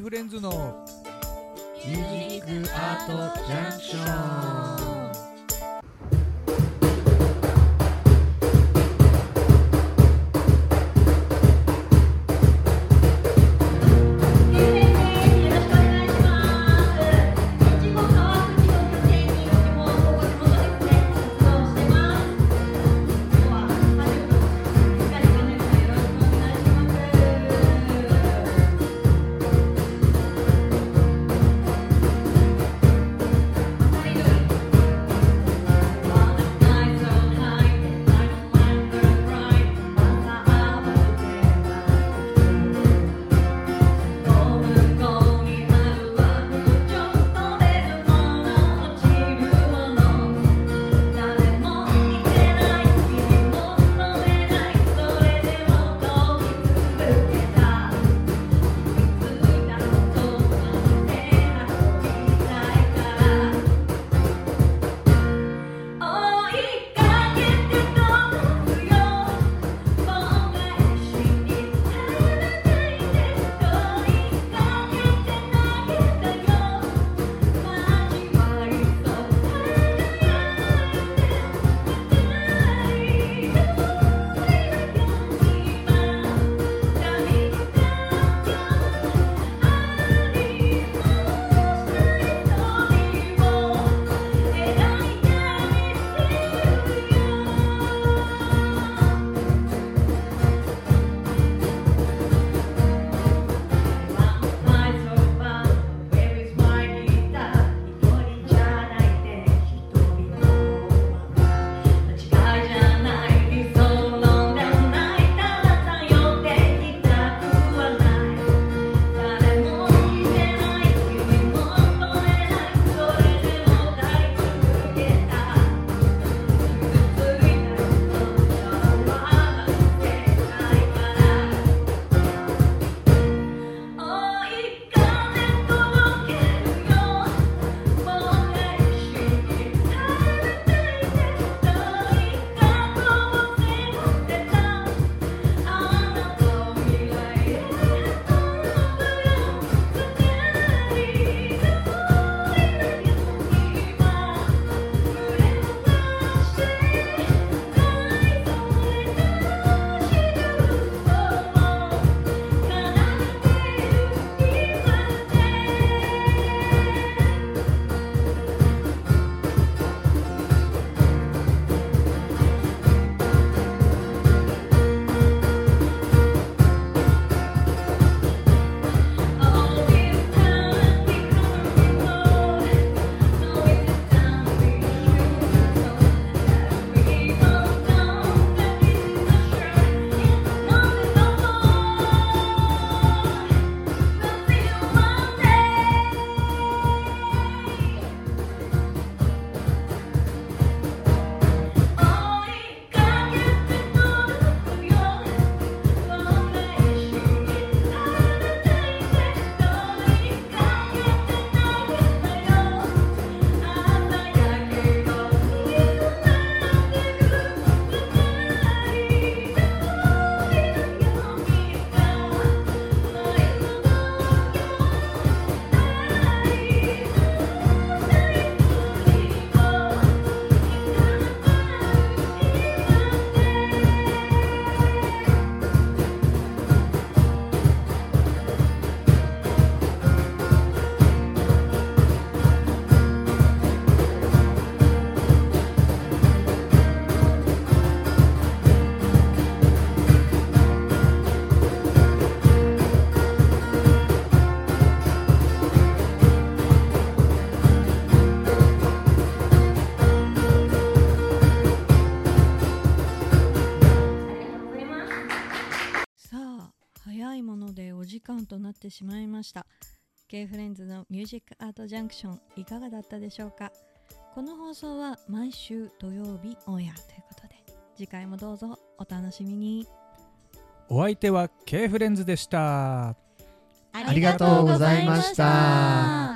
フレンズのミュージックアートジャンクションとなってしまいました。K フレンズのミュージックアートジャンクションいかがだったでしょうか？この放送は毎週土曜日オンエアということで次回もどうぞお楽しみに。お相手は K フレンズでした。ありがとうございました